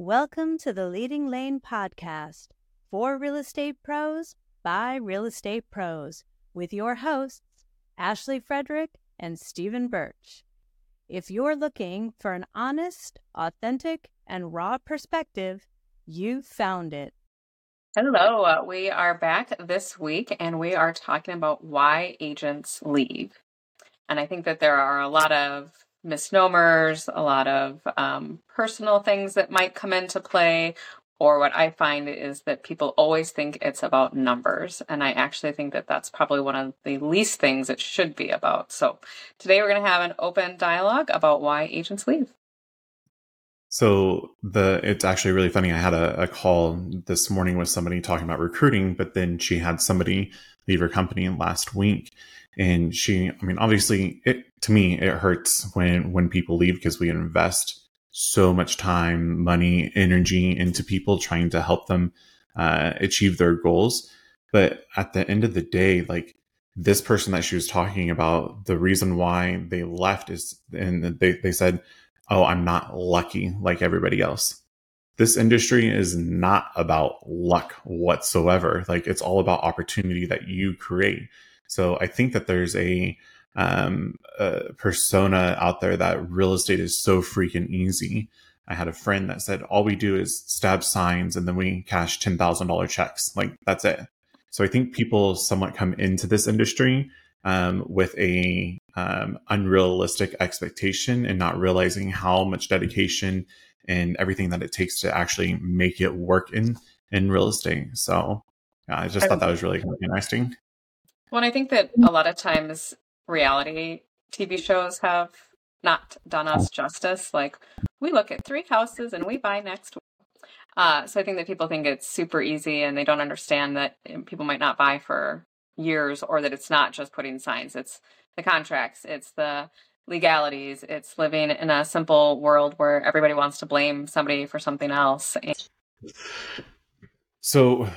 Welcome to the Leading Lane podcast for real estate pros by real estate pros with your hosts, Ashley Frederick and Stephen Birch. If you're looking for an honest, authentic, and raw perspective, you found it. Hello, uh, we are back this week and we are talking about why agents leave. And I think that there are a lot of misnomers, a lot of um, personal things that might come into play. Or what I find is that people always think it's about numbers. And I actually think that that's probably one of the least things it should be about. So today we're going to have an open dialogue about why agents leave. So the it's actually really funny. I had a, a, call this morning with somebody talking about recruiting, but then she had somebody leave her company last week, and she i mean obviously it to me it hurts when when people leave because we invest so much time money energy into people trying to help them uh, achieve their goals. But at the end of the day like this person that she was talking about the reason why they left is and they, they said oh i'm not lucky like everybody else this industry is not about luck whatsoever like it's all about opportunity that you create so I think that there's a, um, a persona out there that real estate is so freaking easy. I had a friend that said all we do is stab signs and then we cash ten thousand dollar checks. Like that's it. So I think people somewhat come into this industry um, with a um, unrealistic expectation and not realizing how much dedication and everything that it takes to actually make it work in in real estate. So yeah, I just thought that was really interesting. Well, I think that a lot of times reality TV shows have not done us justice. Like we look at three houses and we buy next. Uh, so I think that people think it's super easy and they don't understand that people might not buy for years or that it's not just putting signs. It's the contracts. It's the legalities. It's living in a simple world where everybody wants to blame somebody for something else. So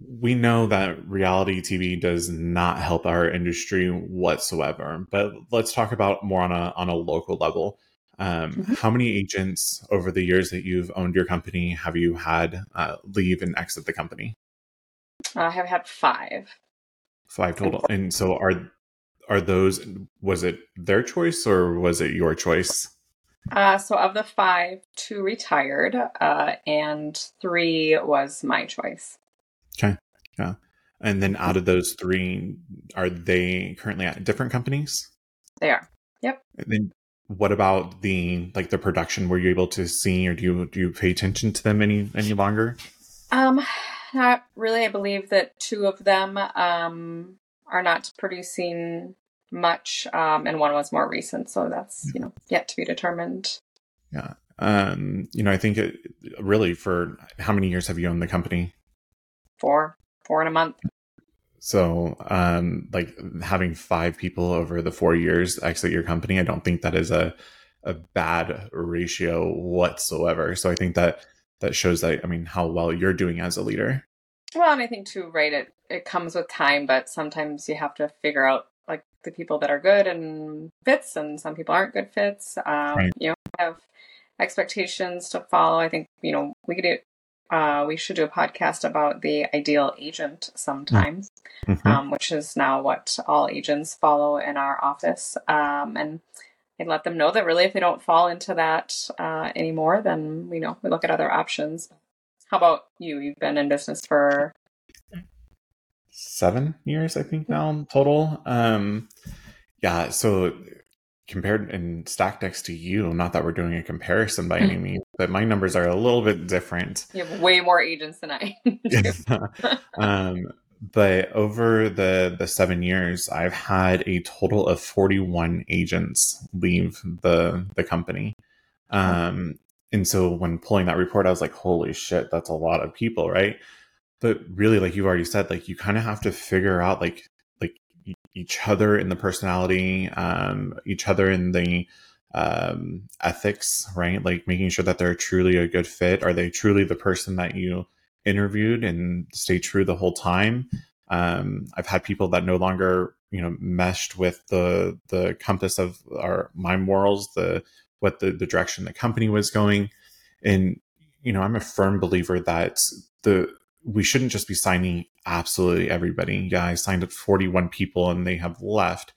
we know that reality TV does not help our industry whatsoever. But let's talk about more on a on a local level. Um, mm-hmm. How many agents over the years that you've owned your company have you had uh, leave and exit the company? I have had five. Five total. And so are are those was it their choice or was it your choice? Uh, so of the five, two retired, uh, and three was my choice. Okay. Yeah. And then out of those three, are they currently at different companies? They are. Yep. And then what about the like the production? Were you able to see or do you do you pay attention to them any any longer? Um not really. I believe that two of them um are not producing much um and one was more recent, so that's, you know, yet to be determined. Yeah. Um, you know, I think it really for how many years have you owned the company? four, four in a month. So, um, like having five people over the four years exit your company, I don't think that is a a bad ratio whatsoever. So I think that that shows that I mean how well you're doing as a leader. Well, and I think too, right? It it comes with time, but sometimes you have to figure out like the people that are good and fits, and some people aren't good fits. Um, right. You know, have expectations to follow. I think you know we could uh, we should do a podcast about the ideal agent sometimes, mm-hmm. um, which is now what all agents follow in our office. Um, and I let them know that really, if they don't fall into that uh, anymore, then we know we look at other options. How about you? You've been in business for seven years, I think now total. Um, yeah, so compared and stacked next to you. Not that we're doing a comparison by any mm. means, but my numbers are a little bit different. You have way more agents than I. um, but over the the seven years, I've had a total of forty one agents leave the the company. Um, and so when pulling that report, I was like, "Holy shit, that's a lot of people, right?" But really, like you've already said, like you kind of have to figure out like like each other in the personality, um, each other in the um, ethics, right? Like making sure that they're truly a good fit. Are they truly the person that you interviewed and stay true the whole time? Um, I've had people that no longer, you know, meshed with the the compass of our my morals, the what the, the direction the company was going. And you know, I'm a firm believer that the we shouldn't just be signing absolutely everybody. Yeah, I signed up 41 people and they have left,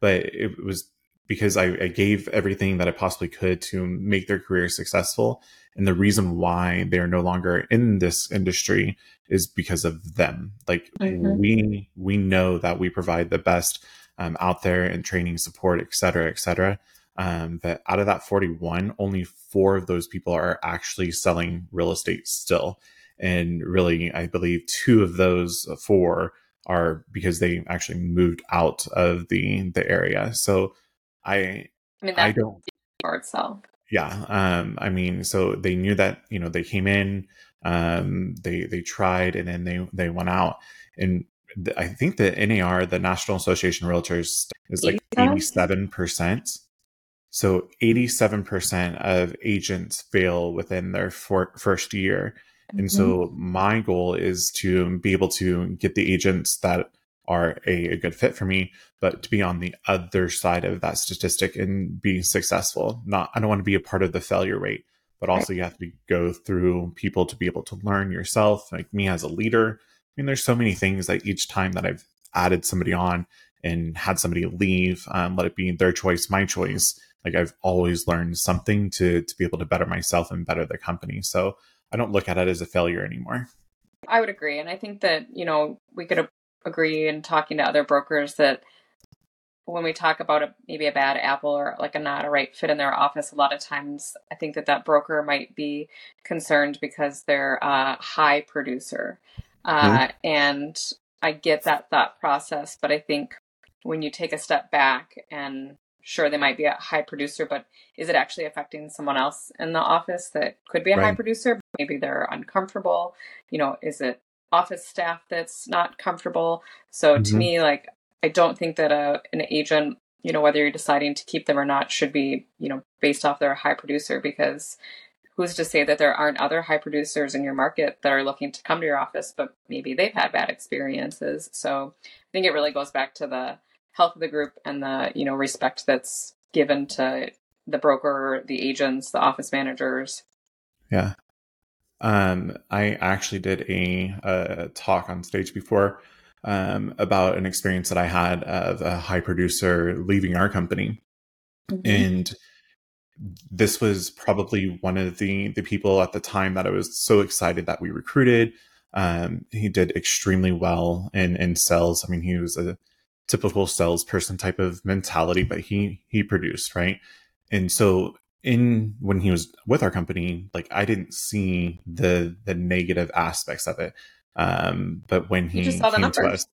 but it was because I, I, gave everything that I possibly could to make their career successful. And the reason why they're no longer in this industry is because of them. Like mm-hmm. we we know that we provide the best um, out there in training, support, et cetera, et cetera. Um, but out of that 41, only four of those people are actually selling real estate still. And really, I believe two of those four are because they actually moved out of the the area. So I I mean I don't for itself. Yeah. Um I mean so they knew that, you know, they came in, um they they tried and then they they went out and I think the NAR, the National Association of Realtors, is like 87%. So 87% of agents fail within their for- first year. Mm-hmm. And so mm-hmm. my goal is to be able to get the agents that are a, a, good fit for me, but to be on the other side of that statistic and be successful. Not, I don't want to be a part of the failure rate, but also right. you have to be, go through people to be able to learn yourself. Like me as a leader, I mean, there's so many things that each time that I've added somebody on and had somebody leave, um, let it be their choice, my choice. Like I've always learned something to to be able to better myself and better the company. So I don't look at it as a failure anymore. I would agree, and I think that you know we could agree in talking to other brokers that when we talk about a, maybe a bad apple or like a not a right fit in their office, a lot of times I think that that broker might be concerned because they're a high producer. Uh, mm-hmm. And I get that thought process, but I think when you take a step back and sure they might be a high producer, but is it actually affecting someone else in the office that could be a right. high producer? Maybe they're uncomfortable. You know, is it office staff that's not comfortable. So mm-hmm. to me, like I don't think that a an agent, you know, whether you're deciding to keep them or not, should be, you know, based off their high producer because who's to say that there aren't other high producers in your market that are looking to come to your office, but maybe they've had bad experiences. So I think it really goes back to the health of the group and the, you know, respect that's given to the broker, the agents, the office managers. Yeah. Um, I actually did a, a, talk on stage before um, about an experience that I had of a high producer leaving our company, mm-hmm. and this was probably one of the the people at the time that I was so excited that we recruited. Um, he did extremely well in in sales. I mean, he was a typical salesperson type of mentality, but he he produced right. And so in when he was with our company, like I didn't see the the negative aspects of it. Um, but when he came to us,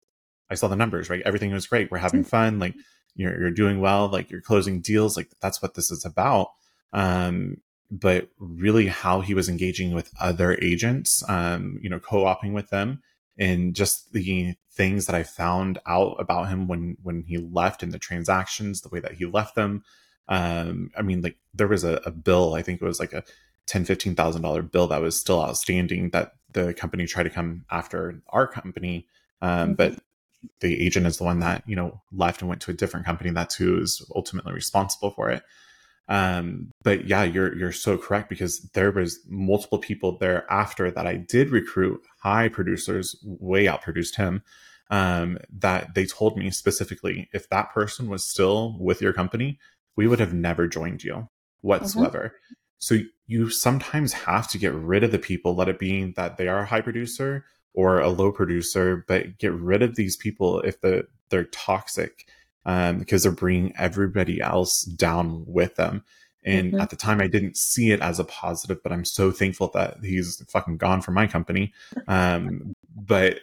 I saw the numbers. Right, everything was great. We're having fun. Like you're you're doing well. Like you're closing deals. Like that's what this is about. Um, but really, how he was engaging with other agents, um, you know, co-oping with them, and just the things that I found out about him when when he left and the transactions, the way that he left them, um, I mean, like there was a, a bill, I think it was like a ten, fifteen thousand dollar bill that was still outstanding that the company tried to come after our company. Um, mm-hmm. but the agent is the one that, you know, left and went to a different company. That's who is ultimately responsible for it. Um, but yeah, you're you're so correct because there was multiple people there after that I did recruit high producers, way outproduced him. Um, that they told me specifically if that person was still with your company, we would have never joined you whatsoever. Mm-hmm. So you sometimes have to get rid of the people, let it be that they are a high producer or a low producer, but get rid of these people if the they're toxic um, because they're bringing everybody else down with them. And mm-hmm. at the time, I didn't see it as a positive, but I'm so thankful that he's fucking gone from my company. Um, but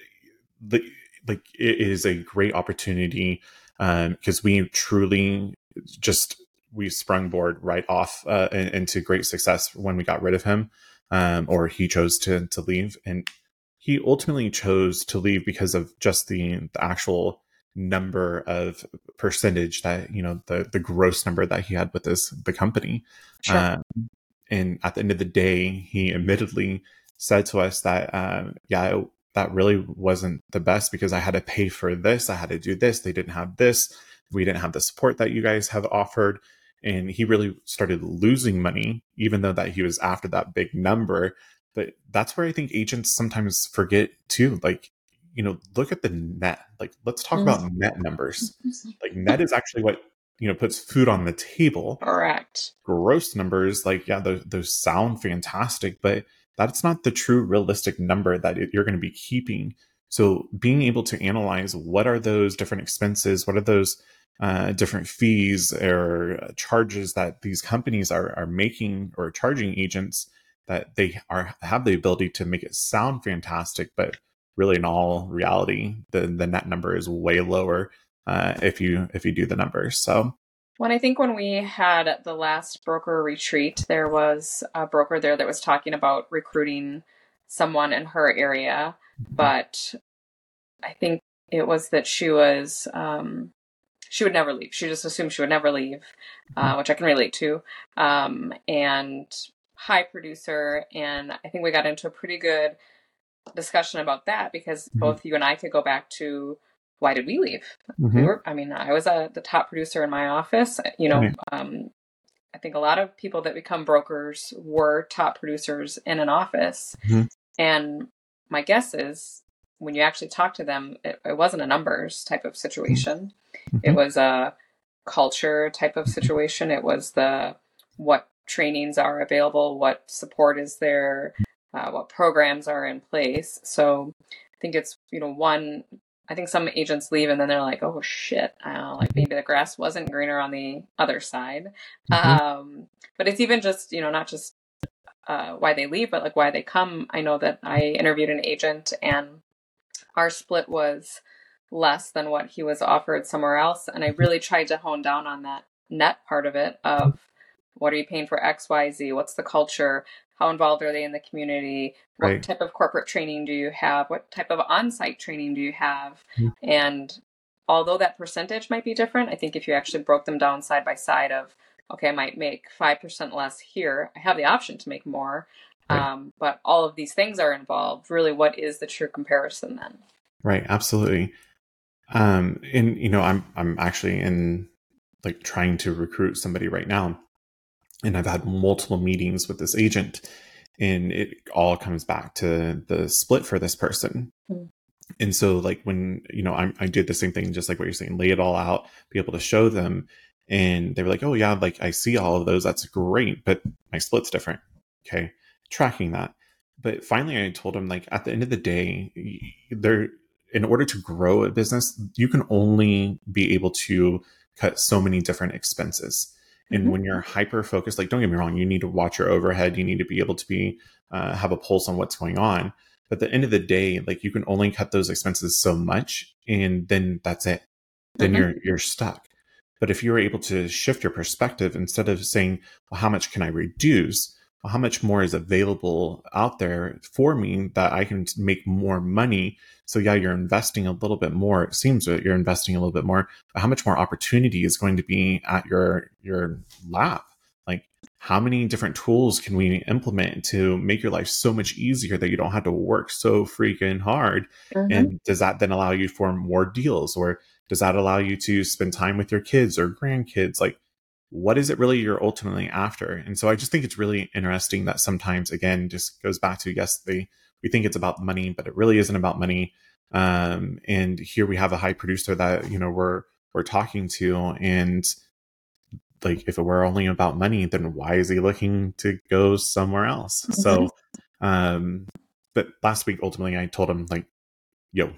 the, like, it is a great opportunity because um, we truly just we sprung board right off uh, into great success when we got rid of him, um, or he chose to to leave, and he ultimately chose to leave because of just the, the actual number of percentage that you know the the gross number that he had with this the company. Sure. Um, and at the end of the day, he admittedly said to us that um, yeah, it, that really wasn't the best because I had to pay for this, I had to do this, they didn't have this, we didn't have the support that you guys have offered and he really started losing money, even though that he was after that big number. But that's where I think agents sometimes forget too. Like, you know, look at the net. Like, let's talk mm-hmm. about net numbers. Like, net is actually what you know puts food on the table. Correct. Gross numbers, like yeah, those, those sound fantastic, but that's not the true realistic number that you're going to be keeping. So being able to analyze what are those different expenses, what are those uh, different fees or charges that these companies are, are making or charging agents that they are have the ability to make it sound fantastic, but really in all reality, the the net number is way lower uh, if you if you do the numbers. So when I think when we had the last broker retreat, there was a broker there that was talking about recruiting someone in her area, mm-hmm. but I think it was that she was um, she would never leave. She just assumed she would never leave, uh, mm-hmm. which I can relate to. Um, and high producer, and I think we got into a pretty good discussion about that because mm-hmm. both you and I could go back to why did we leave? Mm-hmm. We were, I mean, I was a, the top producer in my office. You know, um, I think a lot of people that become brokers were top producers in an office. Mm-hmm. And my guess is when you actually talk to them, it, it wasn't a numbers type of situation. Mm-hmm. It was a culture type of situation. It was the what trainings are available, what support is there, uh, what programs are in place. So I think it's you know one I think some agents leave and then they're like, oh shit, uh, like maybe the grass wasn't greener on the other side. Mm-hmm. Um, but it's even just, you know, not just uh, why they leave, but like why they come. I know that I interviewed an agent and our split was less than what he was offered somewhere else. And I really tried to hone down on that net part of it of what are you paying for X, Y, Z? What's the culture? How involved are they in the community? What right. type of corporate training do you have? What type of on site training do you have? Mm-hmm. And although that percentage might be different, I think if you actually broke them down side by side of, okay, I might make 5% less here, I have the option to make more. Right. Um, but all of these things are involved. Really, what is the true comparison then? Right, absolutely. Um, and you know, I'm I'm actually in like trying to recruit somebody right now and I've had multiple meetings with this agent, and it all comes back to the split for this person. Mm. And so, like when you know, I, I did the same thing, just like what you're saying, lay it all out, be able to show them, and they were like, "Oh yeah, like I see all of those. That's great, but my split's different." Okay, tracking that. But finally, I told them like at the end of the day, there in order to grow a business, you can only be able to cut so many different expenses. And mm-hmm. when you're hyper focused, like don't get me wrong, you need to watch your overhead. You need to be able to be uh, have a pulse on what's going on. But at the end of the day, like you can only cut those expenses so much, and then that's it. Then mm-hmm. you're you're stuck. But if you're able to shift your perspective instead of saying, well, how much can I reduce? How much more is available out there for me that I can make more money so yeah, you're investing a little bit more. It seems that you're investing a little bit more, but how much more opportunity is going to be at your your lap? Like how many different tools can we implement to make your life so much easier that you don't have to work so freaking hard? Mm-hmm. And does that then allow you for more deals or does that allow you to spend time with your kids or grandkids? Like what is it really you're ultimately after? And so I just think it's really interesting that sometimes again just goes back to yes, they we think it's about money, but it really isn't about money. Um, and here we have a high producer that you know we're we're talking to, and like if it were only about money, then why is he looking to go somewhere else? Mm-hmm. So, um, but last week ultimately I told him like, yo,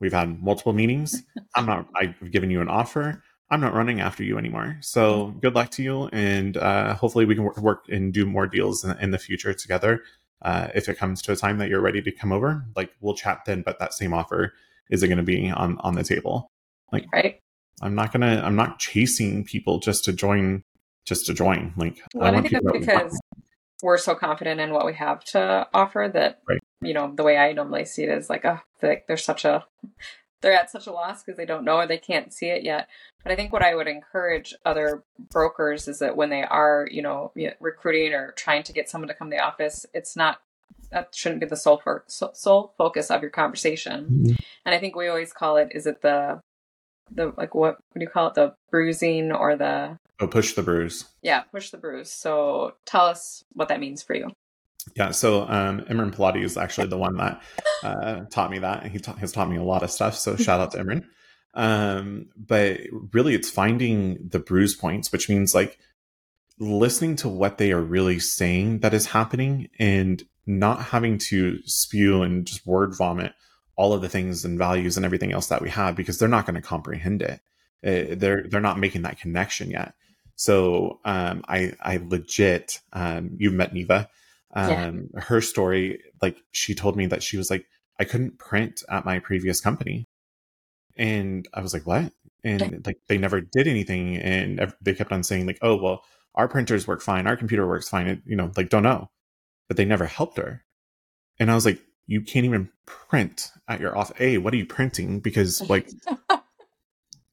we've had multiple meetings. I'm not. I've given you an offer. I'm not running after you anymore. So mm-hmm. good luck to you, and uh, hopefully we can work and do more deals in, in the future together uh, if it comes to a time that you're ready to come over, like we'll chat then. But that same offer isn't going to be on on the table. Like, right? I'm not gonna. I'm not chasing people just to join, just to join. Like, well, I, I think that's because we're so confident in what we have to offer that right. you know the way I normally see it is like, oh, like there's such a they're at such a loss because they don't know or they can't see it yet. But I think what I would encourage other brokers is that when they are, you know, recruiting or trying to get someone to come to the office, it's not that shouldn't be the sole for, sole focus of your conversation. Mm-hmm. And I think we always call it is it the the like what what do you call it? The bruising or the oh push the bruise. Yeah, push the bruise. So tell us what that means for you. Yeah, so um, Imran Pilati is actually the one that uh, taught me that. And he ta- has taught me a lot of stuff. So shout out to Imran. Um, but really, it's finding the bruise points, which means like listening to what they are really saying that is happening and not having to spew and just word vomit all of the things and values and everything else that we have because they're not going to comprehend it. Uh, they're they're not making that connection yet. So um, I I legit um, you've met Neva. Um, yeah. Her story, like she told me that she was like I couldn't print at my previous company, and I was like, what? And like they never did anything, and they kept on saying like, oh well, our printers work fine, our computer works fine. It, you know, like don't know, but they never helped her. And I was like, you can't even print at your office. A, what are you printing? Because like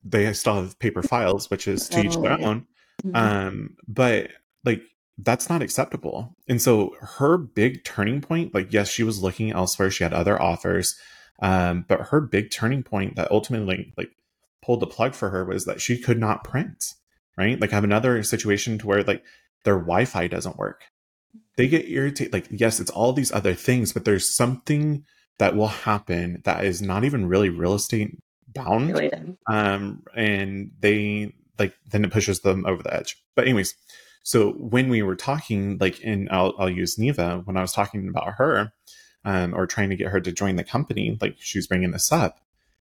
they still have paper files, which is to each their oh, own. Mm-hmm. Um, but like that's not acceptable. And so her big turning point, like yes, she was looking elsewhere. She had other offers. Um, but her big turning point that ultimately like pulled the plug for her was that she could not print. Right. Like I have another situation to where like their Wi-Fi doesn't work they get irritated. Like, yes, it's all these other things, but there's something that will happen that is not even really real estate bound. Related. Um, and they like then it pushes them over the edge. But anyways, so when we were talking, like, and I'll I'll use Neva when I was talking about her, um, or trying to get her to join the company, like she was bringing this up,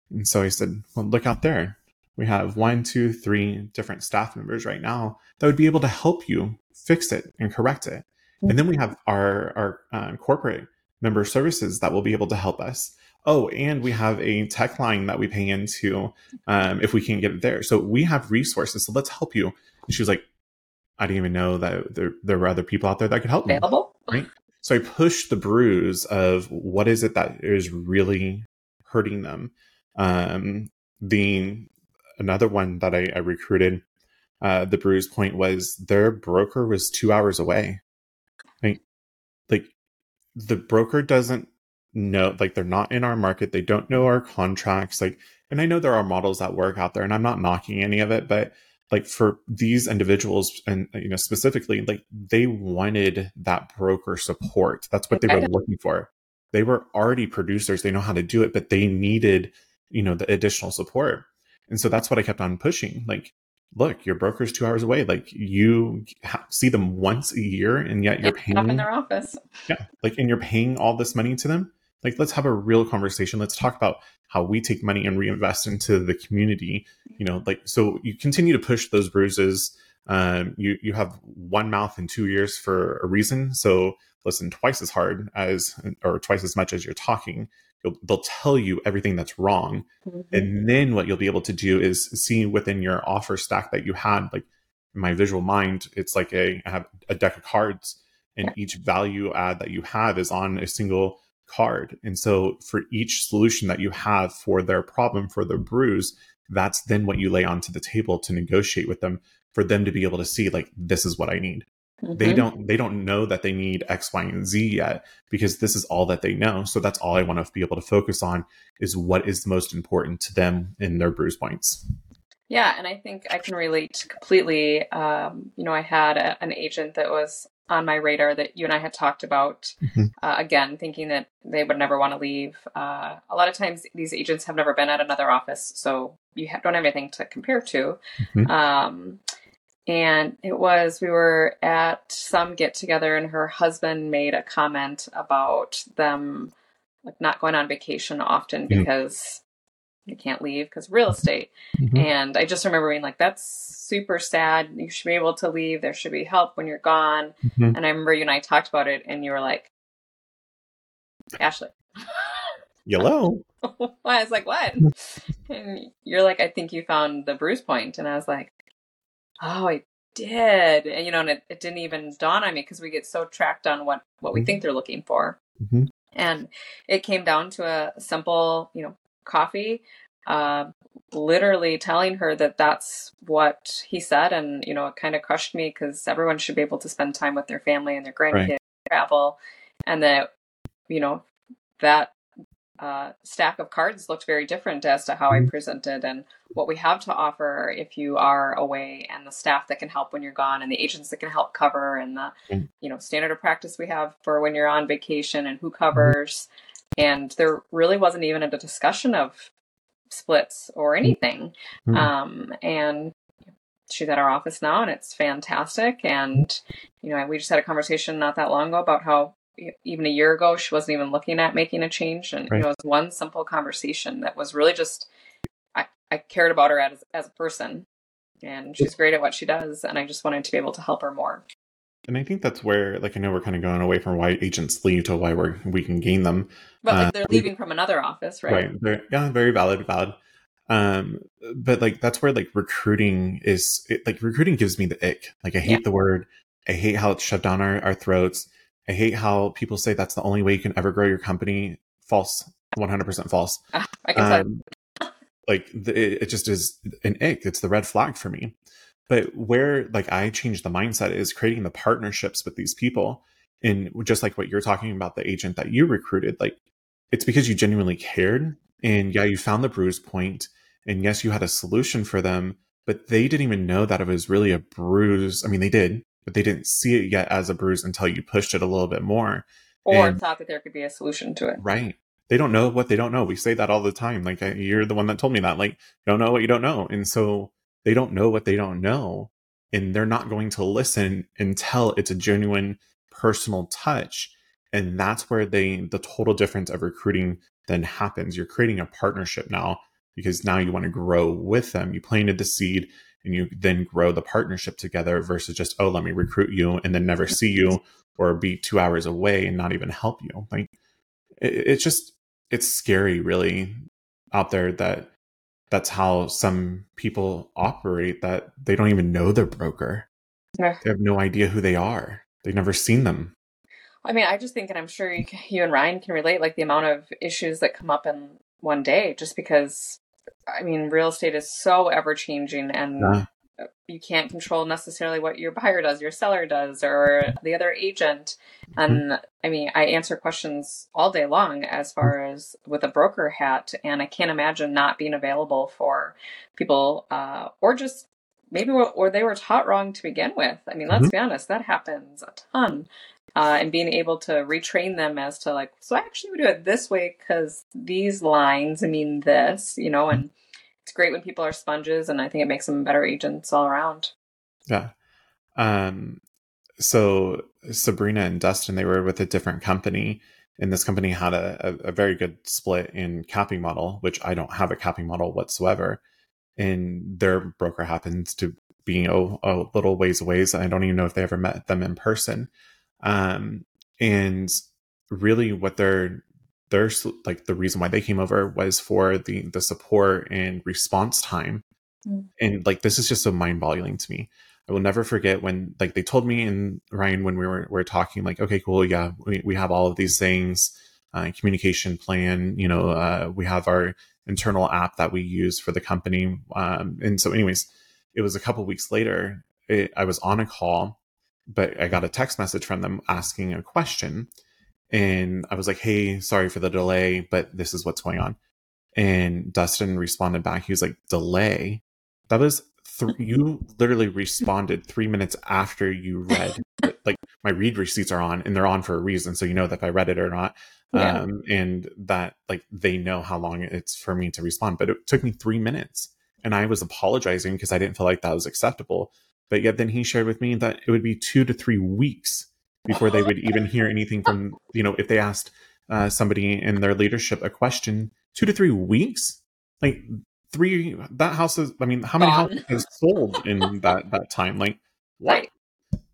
and so I said, well, look out there. We have one, two, three different staff members right now that would be able to help you fix it and correct it. And then we have our our uh, corporate member services that will be able to help us. Oh, and we have a tech line that we pay into um, if we can get it there. So we have resources. So let's help you. And she was like, I didn't even know that there, there were other people out there that could help me. Available. Right. So I pushed the bruise of what is it that is really hurting them. Um, the another one that I, I recruited, uh, the bruise point was their broker was two hours away like, like the broker doesn't know, like they're not in our market. They don't know our contracts. Like, and I know there are models that work out there, and I'm not knocking any of it, but like for these individuals and you know specifically like they wanted that broker support. That's what they were looking for. They were already producers. They know how to do it but they needed you know the additional support. And so that's what i kept on pushing. Like look, your broker's two hours away. Like you ha- see them once a year, and yet you're paying in their office. Yeah, like and you're paying all this money to them. Like let's have a real conversation. Let's talk about how we take money and reinvest into the community. You know, like so you continue to push those bruises. Um, you you have one mouth and two ears for a reason. So listen twice as hard as or twice as much as you're talking they'll tell you everything that's wrong mm-hmm. and then what you'll be able to do is see within your offer stack that you had like in my visual mind it's like a I have a deck of cards and each value add that you have is on a single card and so for each solution that you have for their problem for their bruise that's then what you lay onto the table to negotiate with them for them to be able to see like this is what i need Mm-hmm. They don't they don't know that they need X, Y, and Z yet because this is all that they know. So that's all I want to be able to focus on is what is most important to them in their bruise points. Yeah, and I think I can relate completely. Um, you know, I had a, an agent that was on my radar that you and I had talked about. Mm-hmm. Uh, again, thinking that they would never want to leave. Uh, a lot of times, these agents have never been at another office, so you ha- don't have anything to compare to. Mm-hmm. Um, and it was we were at some get together and her husband made a comment about them like not going on vacation often mm-hmm. because they can't leave because real estate mm-hmm. and i just remember being like that's super sad you should be able to leave there should be help when you're gone mm-hmm. and i remember you and i talked about it and you were like ashley yellow i was like what and you're like i think you found the bruise point and i was like oh, I did. And, you know, and it, it didn't even dawn on me because we get so tracked on what, what we mm-hmm. think they're looking for. Mm-hmm. And it came down to a simple, you know, coffee, uh, literally telling her that that's what he said. And, you know, it kind of crushed me because everyone should be able to spend time with their family and their grandkids, right. travel. And that, you know, that uh, stack of cards looked very different as to how I Mm-hmm. presented and what we have to offer if you are away, and the staff that can help when you're gone, and the agents that can help cover, and the Mm. you know standard of practice we have for when you're on vacation and who Mm-hmm. And there really wasn't even a discussion of splits or anything. Mhm. Um, and she's at our office now, and it's fantastic. And you know, we just had a conversation not that long ago about how even a year ago she wasn't even looking at making a change, and Right. you know, it was one simple conversation that was really just I, I cared about her as as a person, and she's great at what she does, and I just wanted to be able to help her more. And I think that's where, like, I know we're kind of going away from why agents leave to why we're, we can gain them. But like Uh, they're leaving from another office, right? Right. Very, yeah, very valid, valid. Um, but like that's where like recruiting is. It, like recruiting gives me the ick. Like I hate Yeah. the word. I hate how it's shoved down our, our throats. I hate how people say that's the only way you can ever grow your company. False. One hundred percent false. Ah, I can. Um, like the, it, it just is an ick. It's the red flag for me. But where like I change the mindset is creating the partnerships with these people, and just like what you're talking about, the agent that you recruited, like it's because you genuinely cared, and yeah, you found the bruise point, and yes, you had a solution for them, but they didn't even know that it was really a bruise. I mean, they did, but they didn't see it yet as a bruise until you pushed it a little bit more. or and- thought that there could be a solution to it. Right. They don't know what they don't know. We say that all the time. Like you're the one that told me that. Like don't know what you don't know, and so they don't know what they don't know, and they're not going to listen until it's a genuine personal touch, and that's where they the total difference of recruiting then happens. You're creating a partnership now because now you want to grow with them. You planted the seed, and you then grow the partnership together versus just oh let me recruit you and then never see you or be two hours away and not even help you. Like it, it's just it's scary really out there that that's how some people operate that they don't even know their broker Yeah. they have no idea who they are they've never seen them I mean, I just think, and I'm sure you, you and Ryan can relate, like the amount of issues that come up in one day, just because, I mean, real estate is so ever changing, and Yeah. You can't control necessarily what your buyer does, your seller does, or the other agent. And I mean, I answer questions all day long as far as with a broker hat, and I can't imagine not being available for people, uh, or just maybe or they were taught wrong to begin with. I mean, let's Mhm. be honest, that happens a ton uh, and being able to retrain them as to like, so I actually would do it this way because these lines mean this, you know, and it's great when people are sponges, and I think it makes them better agents all around. yeah. Um so sabrina and dustin they were with a different company and this company had a, a, a very good split in capping model which i don't have a capping model whatsoever. And their broker happens to be a, a little ways away i don't even know if they ever met them in person. Um and really what their their like the reason why they came over was for the the support and response time. Mm. and like this is just so mind-boggling to me. I will never forget when like they told me and ryan when we were, were talking like okay cool yeah we, we have all of these things uh, communication plan you know uh, we have our internal app that we use for the company. Um, and so anyways it was a couple weeks later it, i was on a call but i got a text message from them asking a question and i was like hey sorry for the delay but this is what's going on. And dustin responded back. He was like delay? That was th- you literally responded three minutes after you read like my read receipts are on and they're on for a reason so you know that if i read it or not. Yeah. um and that like they know how long it's for me to respond but it took me three minutes. And i was apologizing because i didn't feel like that was acceptable. But yet then he shared with me that it would be two to three weeks before they would even hear anything from you know if they asked uh, somebody in their leadership a question two to three weeks like three that house is i mean how many Gone. houses has sold in that that time like what Right.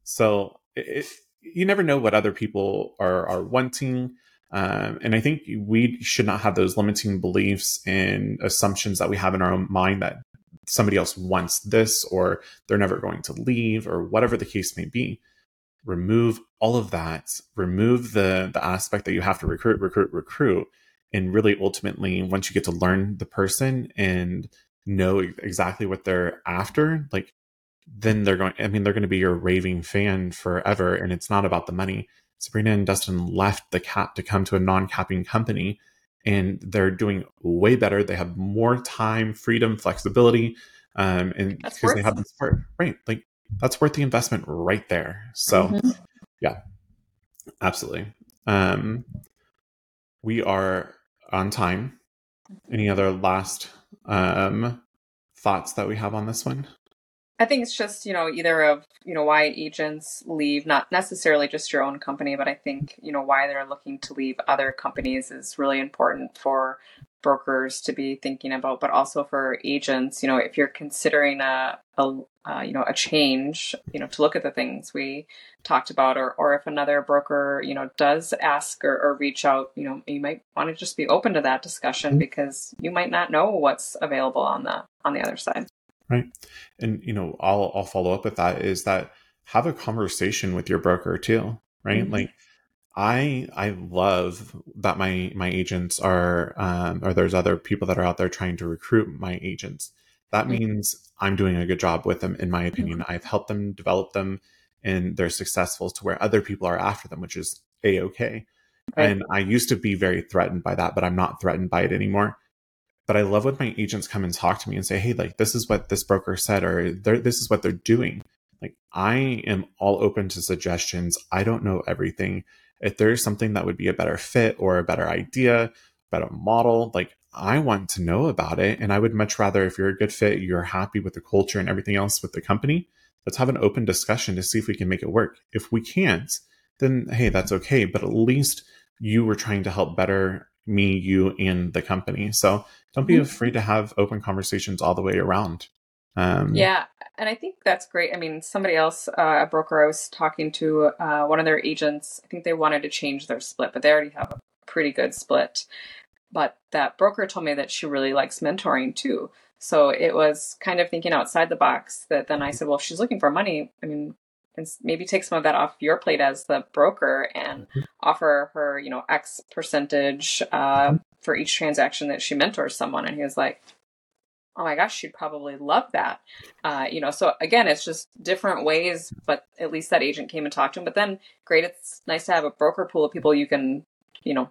so it, you never know what other people are are wanting um, and i think we should not have those limiting beliefs and assumptions that we have in our own mind that somebody else wants this or they're never going to leave or whatever the case may be remove all of that remove the the aspect that you have to recruit recruit recruit and really ultimately once you get to learn the person and know exactly what they're after like then they're going i mean they're going to be your raving fan forever and it's not about the money sabrina and dustin left the cap to come to a non-capping company and they're doing way better. They have more time, freedom, flexibility, um, and because they have the support, right? Like that's worth the investment right there. So, mm-hmm. yeah, absolutely. Um, we are on time. Any other last um, thoughts that we have on this one? I think it's just, you know, either of, you know, why agents leave, not necessarily just your own company, but I think, you know, why they're looking to leave other companies is really important for brokers to be thinking about, but also for agents, you know, if you're considering a, a uh, you know, a change, you know, to look at the things we talked about, or, or if another broker, you know, does ask or, or reach out, you know, you might want to just be open to that discussion mm-hmm. because you might not know what's available on the, on the other side. Right. And, you know, I'll, I'll follow up with that is that have a conversation with your broker too, right? Mm-hmm. Like, I I love that my my agents are um, or there's other people that are out there trying to recruit my agents. That mm-hmm. means I'm doing a good job with them, in my opinion. Mm-hmm. I've helped them develop them, and they're successful to where other people are after them, which is a okay. Right. And I used to be very threatened by that, but I'm not threatened by it anymore. But I love when my agents come and talk to me and say, "Hey, like this is what this broker said, or this is what they're doing." Like I am all open to suggestions. I don't know everything if there's something that would be a better fit or a better idea, better model, like I want to know about it. And I would much rather, if you're a good fit, you're happy with the culture and everything else with the company, let's have an open discussion to see if we can make it work. If we can't, then hey, that's okay. But at least you were trying to help better me, you, and the company. So don't be mm-hmm. afraid to have open conversations all the way around. Um, yeah, and I think that's great. I mean, somebody else, uh, a broker I was talking to, uh, one of their agents, I think they wanted to change their split, but they already have a pretty good split. But that broker told me that she really likes mentoring too. So it was kind of thinking outside the box that then I said, well, if she's looking for money, I mean, maybe take some of that off your plate as the broker and mm-hmm. offer her, you know, X percentage uh, mm-hmm. for each transaction that she mentors someone. And he was like, oh my gosh, she'd probably love that. Uh, you know, so again, it's just different ways, but at least that agent came and talked to him. But then, great, it's nice to have a broker pool of people you can, you know,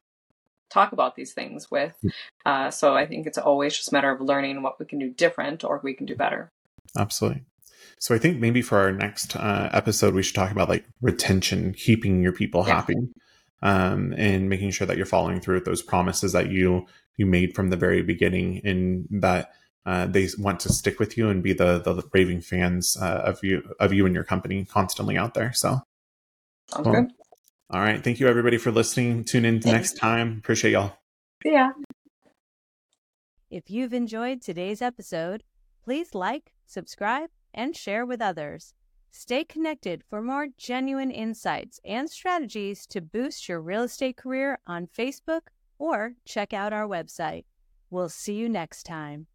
talk about these things with. Hmm. Uh, so I think it's always just a matter of learning what we can do different or we can do better. Absolutely. So I think maybe for our next uh, episode, we should talk about like retention, keeping your people yeah. happy, um, and making sure that you're following through with those promises that you you made from the very beginning, and that uh, they want to stick with you and be the the raving fans uh, of you of you and your company constantly out there. So, sounds well, good. All right, thank you everybody for listening. Tune in next time. Appreciate y'all. Yeah. If you've enjoyed today's episode, please like, subscribe, and share with others. Stay connected for more genuine insights and strategies to boost your real estate career on Facebook or check out our website. We'll see you next time.